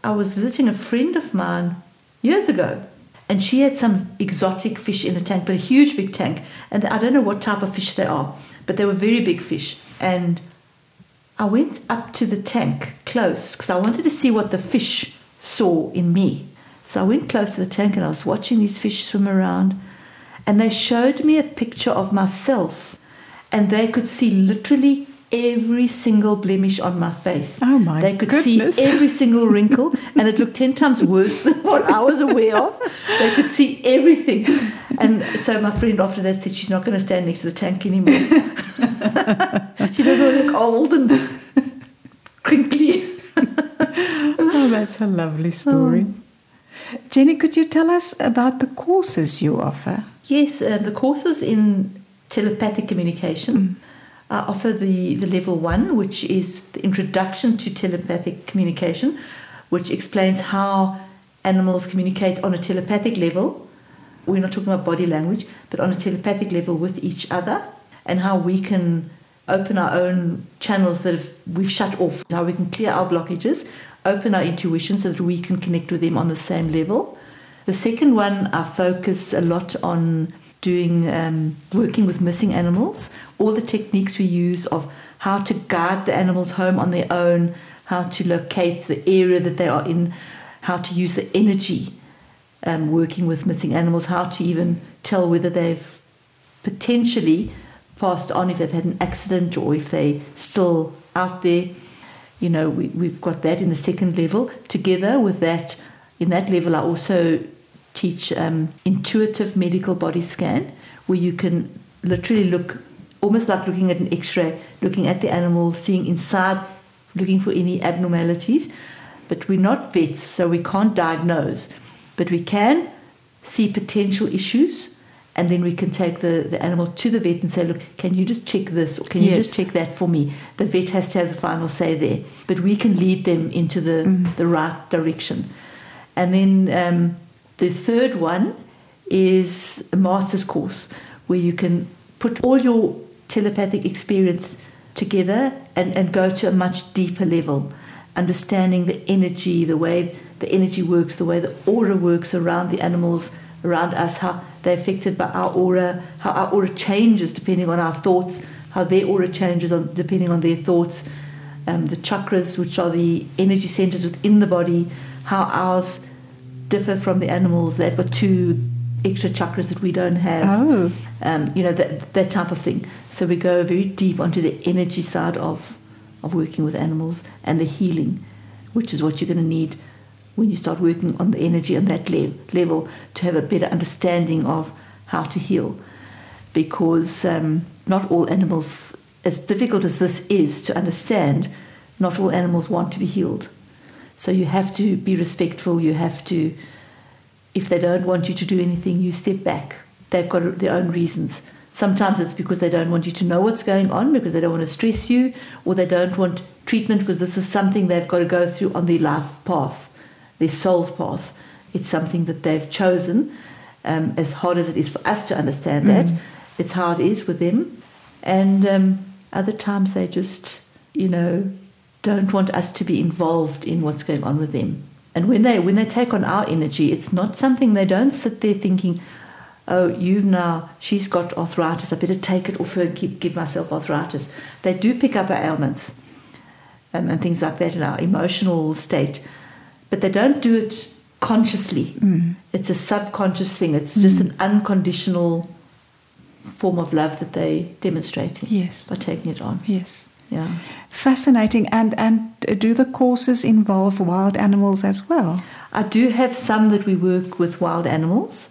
I was visiting a friend of mine years ago, and she had some exotic fish in a tank, but a huge big tank. And I don't know what type of fish they are, but they were very big fish. And I went up to the tank close because I wanted to see what the fish saw in me. So I went close to the tank and I was watching these fish swim around. And they showed me a picture of myself. And they could see literally every single blemish on my face. Oh, my They could goodness. see every single wrinkle. and it looked 10 times worse than what I was aware of. They could see everything. And so my friend after that said she's not going to stand next to the tank anymore. she doesn't look old and crinkly. Oh, that's a lovely story. Jenny, could you tell us about the courses you offer? Yes, uh, the courses in telepathic communication I offer the, the level one, which is the introduction to telepathic communication, which explains how animals communicate on a telepathic level. We're not talking about body language, but on a telepathic level with each other, and how we can open our own channels that have, we've shut off, how we can clear our blockages, open our intuition so that we can connect with them on the same level. The second one, I focus a lot on doing um, working with missing animals, all the techniques we use of how to guide the animals home on their own, how to locate the area that they are in, how to use the energy um, working with missing animals, how to even tell whether they've potentially passed on if they've had an accident or if they're still out there. You know, we, we've got that in the second level. Together with that, in that level, I also teach um, intuitive medical body scan, where you can literally look almost like looking at an x-ray looking at the animal seeing inside looking for any abnormalities. But we're not vets so we can't diagnose. But we can see potential issues and then we can take the, the animal to the vet and say look can you just check this or can you just check that for me? The vet has to have the final say there. But we can lead them into the, the right direction. And then um, the third one is a master's course where you can put all your telepathic experience together and, and go to a much deeper level, understanding the energy, the way the energy works, the way the aura works around the animals around us, how they're affected by our aura, how our aura changes depending on our thoughts, how their aura changes on, depending on their thoughts, um, the chakras, which are the energy centers within the body, how ours differ from the animals. They've got two extra chakras that we don't have. Oh. Um, you know, that, that type of thing. So we go very deep onto the energy side of, of working with animals and the healing, which is what you're going to need when you start working on the energy on that le- level to have a better understanding of how to heal. Because um, not all animals, as difficult as this is to understand, not all animals want to be healed. So you have to be respectful. You have to, if they don't want you to do anything, you step back. They've got their own reasons. Sometimes it's because they don't want you to know what's going on, because they don't want to stress you, or they don't want treatment because this is something they've got to go through on their life path, their soul's path. It's something that they've chosen. Um, as hard as it is for us to understand that, Mm. it's how it is with them. And um, other times they just, you know, don't want us to be involved in what's going on with them. And when they when they take on our energy, it's not something they don't sit there thinking, "Oh, you've now she's got arthritis. I better take it off her and keep give myself arthritis." They do pick up our ailments um, and things like that in our emotional state, but they don't do it consciously. Mm. It's a subconscious thing. It's just an unconditional form of love that they demonstrating Yes. by taking it on. Yes. Yeah. Fascinating. And and do the courses involve wild animals as well? I do have some that we work with wild animals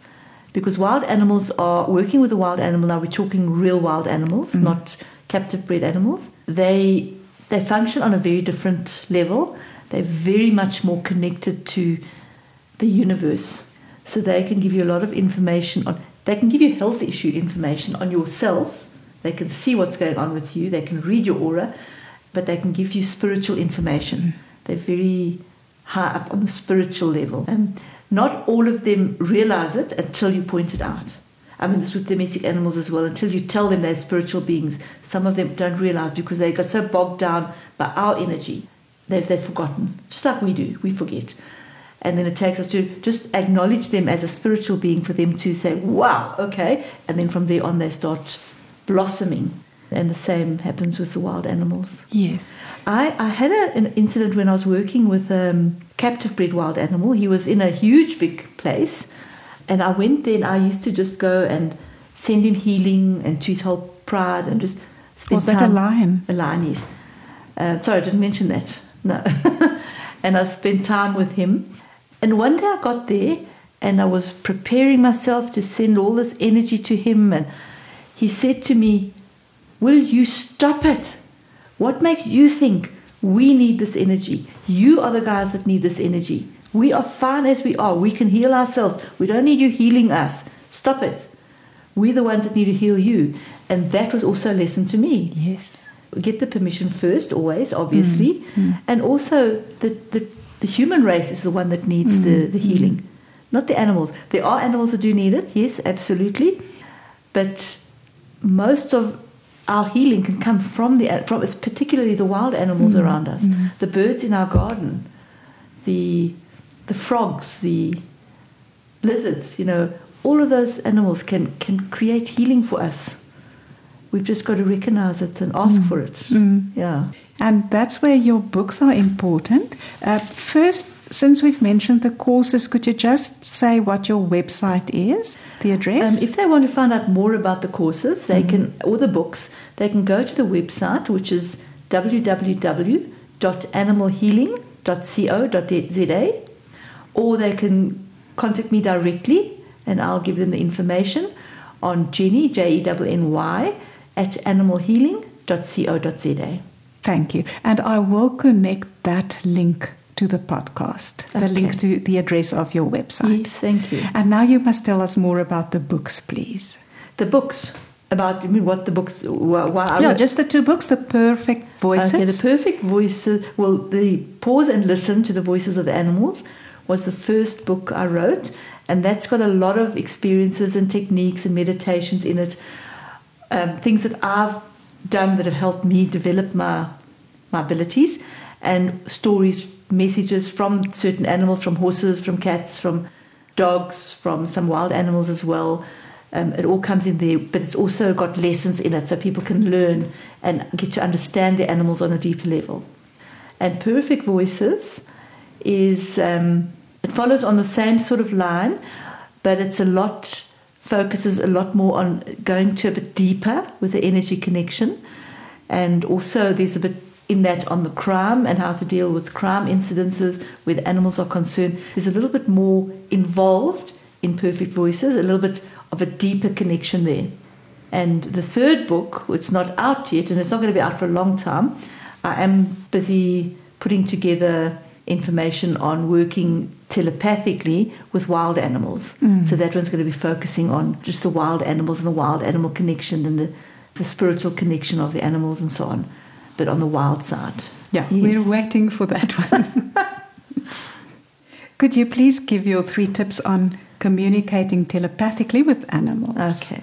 because wild animals are working with a wild animal now we're talking real wild animals mm. not captive bred animals they they function on a very different level they're very much more connected to the universe so they can give you a lot of information on they can give you health issue information on yourself they can see what's going on with you they can read your aura but they can give you spiritual information they're very high up on the spiritual level. Um, not all of them realize it until you point it out. I mean, this with domestic animals as well. Until you tell them they're spiritual beings, some of them don't realize because they got so bogged down by our energy, they've, they've forgotten. Just like we do, we forget. And then it takes us to just acknowledge them as a spiritual being for them to say, wow, okay. And then from there on, they start blossoming. And the same happens with the wild animals. Yes. I, I had a, an incident when I was working with a um, captive bred wild animal. He was in a huge, big place. And I went there and I used to just go and send him healing and to his whole pride and just spend Was that a lion? A lion, yes. Uh, sorry, I didn't mention that. No. and I spent time with him. And one day I got there and I was preparing myself to send all this energy to him. And he said to me, Will you stop it? What makes you think we need this energy? You are the guys that need this energy. We are fine as we are. We can heal ourselves. We don't need you healing us. Stop it. We're the ones that need to heal you. And that was also a lesson to me Yes. get the permission first, always, obviously, mm, mm. and also the, the the human race is the one that needs the mm, the healing, not the animals. There are animals that do need it, yes, absolutely, but most of our healing can come from the from it's particularly the wild animals mm. around us, mm. the birds in our garden, the the frogs, the lizards. You know, all of those animals can can create healing for us. We've just got to recognize it and ask mm. for it. Yeah. And that's where your books are important. Uh, first, since we've mentioned the courses, could you just say what your website is, the Um, address? if they want to find out more about the courses, they can or the books, they can go to the website, which is www.animalhealing.co.za, or they can contact me directly, and I'll give them the information on Jenny J E N N Y at animalhealing.co.za. Thank you. And I will connect that link to the podcast, the link to the address of your website. Yes, thank you. And now you must tell us more about the books, please. The books about I mean what the books why, just the two books, The Purrfect Voices. Okay, the purrfect voices. Well, the pause and listen to the voices of the animals was the first book I wrote, and that's got a lot of experiences and techniques and meditations in it. Um, things that I've done that have helped me develop my my abilities, and stories, messages from certain animals, from horses, from cats, from dogs, from some wild animals as well. Um, it all comes in there, but it's also got lessons in it so people can learn and get to understand the animals on a deeper level. And Purrfect Voices is, um, it follows on the same sort of line, but it's a lot, focuses a lot more on going to a bit deeper with the energy connection. And also, there's a bit in that on the crime and how to deal with crime incidences where the animals are concerned. There's a little bit more involved in Purrfect Voices, a little bit of a deeper connection there. And the third book, it's not out yet and it's not going to be out for a long time. I am busy putting together information on working telepathically with wild animals. Mm. So that one's going to be focusing on just the wild animals and the wild animal connection and the, the spiritual connection of the animals and so on, but on the wild side. Yeah, yes. we're waiting for that one. Could you please give your three tips on communicating telepathically with animals. Okay.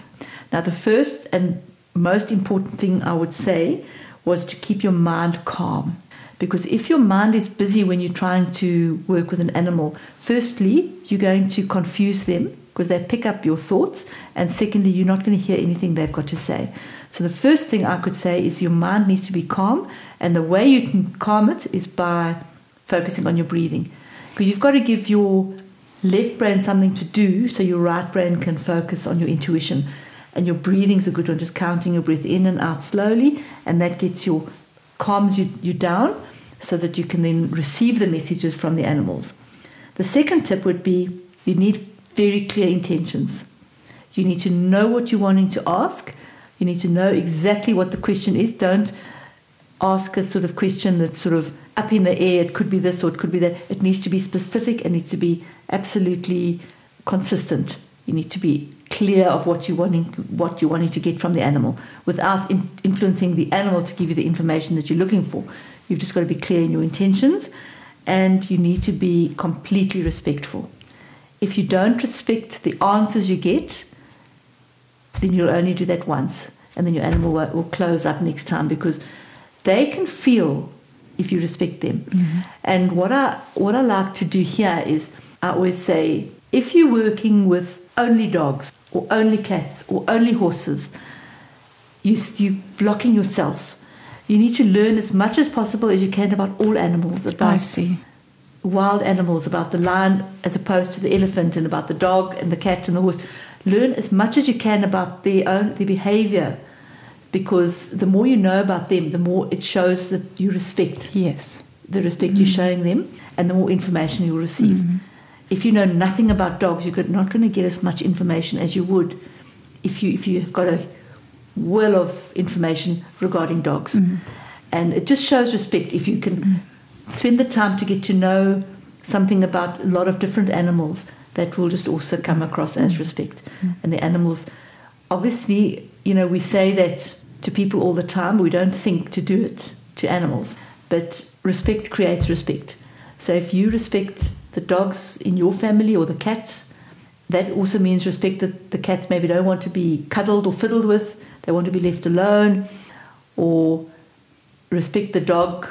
Now, the first and most important thing I would say was to keep your mind calm. Because if your mind is busy when you're trying to work with an animal, firstly, you're going to confuse them because they pick up your thoughts, and secondly, you're not going to hear anything they've got to say. So, the first thing I could say is your mind needs to be calm, and the way you can calm it is by focusing on your breathing. Because you've got to give your left brain something to do so your right brain can focus on your intuition. And your breathing's a good one, just counting your breath in and out slowly, and that gets your calms you, you down so that you can then receive the messages from the animals. The second tip would be you need very clear intentions. You need to know what you're wanting to ask. You need to know exactly what the question is. Don't ask a sort of question that's sort of up in the air. It could be this or it could be that. It needs to be specific and needs to be absolutely consistent. You need to be clear of what you wanting what you're wanting to get from the animal without in, influencing the animal to give you the information that you're looking for. You've just got to be clear in your intentions, and you need to be completely respectful. If you don't respect the answers you get, then you'll only do that once, and then your animal will, will close up next time because they can feel if you respect them. Mm-hmm. And what I what I like to do here is I always say if you're working with only dogs or only cats or only horses, you, you're blocking yourself. You need to learn as much as possible as you can about all animals. About I see. Wild animals, about the lion as opposed to the elephant, and about the dog and the cat and the horse. Learn as much as you can about their own their behavior, because the more you know about them, the more it shows that you respect. Yes. The respect mm. you're showing them, and the more information you'll receive. Mm if you know nothing about dogs, you're not going to get as much information as you would if you if you've got a well of information regarding dogs. Mm-hmm. And it just shows respect if you can mm-hmm. spend the time to get to know something about a lot of different animals. That will just also come across as mm-hmm. respect. Mm-hmm. And the animals, obviously, you know, we say that to people all the time. We don't think to do it to animals, but respect creates respect. So if you respect the dogs in your family or the cat. That also means respect that the cats maybe don't want to be cuddled or fiddled with, they want to be left alone, or respect the dog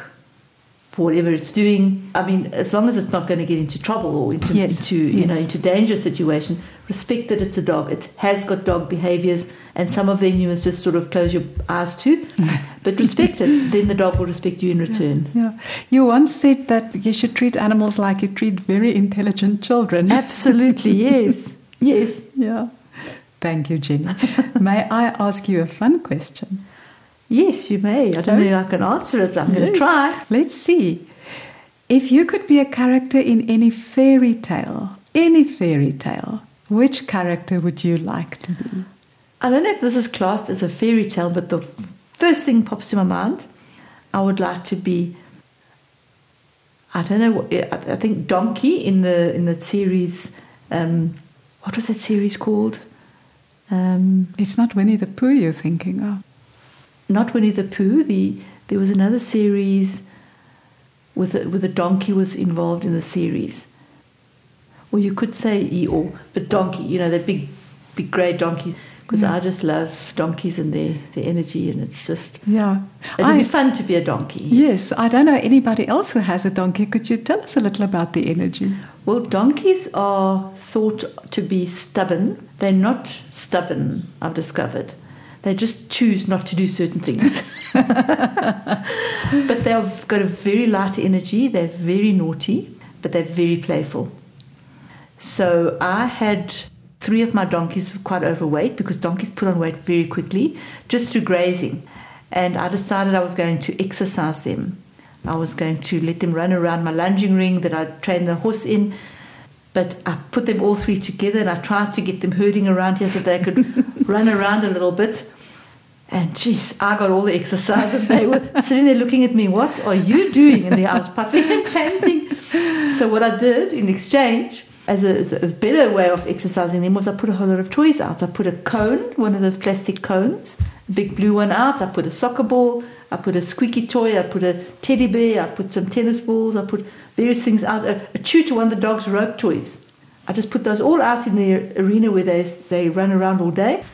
for whatever it's doing. I mean, as long as it's not going to get into trouble or into, yes. into you yes. know into dangerous situation, respect that it's a dog. It has got dog behaviors, and some of them you must just sort of close your eyes to, but respect it. Then the dog will respect you in return. Yeah. yeah. You once said that you should treat animals like you treat very intelligent children. Absolutely, yes, yes, yeah. Thank you, Jenny. May I ask you a fun question? Yes, you may. I don't know if I can answer it, but I'm yes. going to try. Let's see. If you could be a character in any fairy tale, any fairy tale, which character would you like to be? I don't know if this is classed as a fairy tale, but the first thing pops to my mind. I would like to be. I don't know. I think Donkey in the in the series. Um, what was that series called? Um, it's not Winnie the Pooh you're thinking of not Winnie the Pooh. The there was another series with a, with a donkey was involved in the series. Or you could say Eeyore, but donkey. You know that big, big grey donkey. because I just love donkeys and their, their energy, and it's just Yeah. it would I- be fun to be a donkey. yes, I don't know anybody else who has a donkey. Could you tell us a little about the energy? Well, donkeys are thought to be stubborn. They're not stubborn, I've discovered. They just choose not to do certain things. but they've got a very light energy. They're very naughty, but they're very playful. So I had three of my donkeys were quite overweight because donkeys put on weight very quickly just through grazing. And I decided I was going to exercise them. I was going to let them run around my lunging ring that I trained the horse in. But I put them all three together and I tried to get them herding around here so they could run around a little bit. And jeez, I got all the exercise and they were sitting there looking at me, what are you doing? And I was puffing and panting. So what I did in exchange, as a, as a better way of exercising them, was I put a whole lot of toys out. I put a cone, one of those plastic cones, a big blue one out. I put a soccer ball. I put a squeaky toy. I put a teddy bear. I put some tennis balls. I put various things out. A, a chew to one of the dog's rope toys. I just put those all out in the arena where they, they run around all day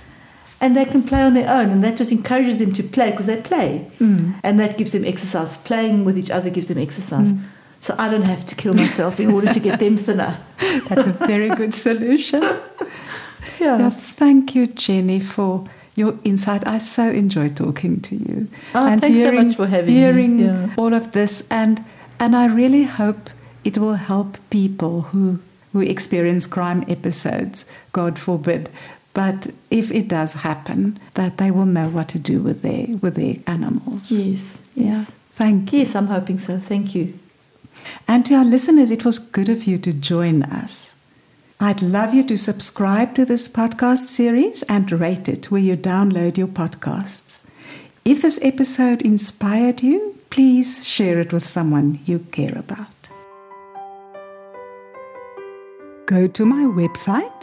and they can play on their own and that just encourages them to play because they play mm. and that gives them exercise playing with each other gives them exercise mm. so i don't have to kill myself in order to get them thinner That's a very good solution. Yeah, thank you, Jenny, for your insight. I so enjoy talking to you Oh, thanks so much for having me. hearing Yeah. all of this, and and I really hope it will help people who who experience crime episodes. God forbid. But if it does happen, that they will know what to do with their with their animals. yes Yeah. yes Thank you. yes i'm hoping so thank you And to our listeners, it was good of you to join us. I'd love you to subscribe to this podcast series and rate it where you download your podcasts. If this episode inspired you, please share it with someone you care about. Go to my website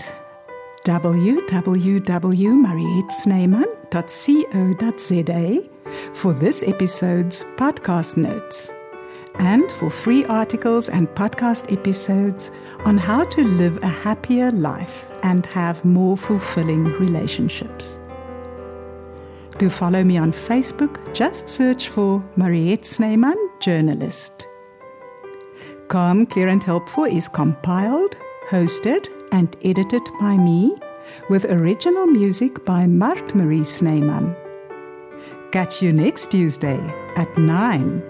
www.mariettesnyman.co.za for this episode's podcast notes and for free articles and podcast episodes on how to live a happier life and have more fulfilling relationships. To follow me on Facebook, just search for Mariette Snyman, journalist. Calm, Clear and Helpful is compiled, hosted, and edited by me, with original music by Mart Marie Snyman. Catch you next Tuesday at 9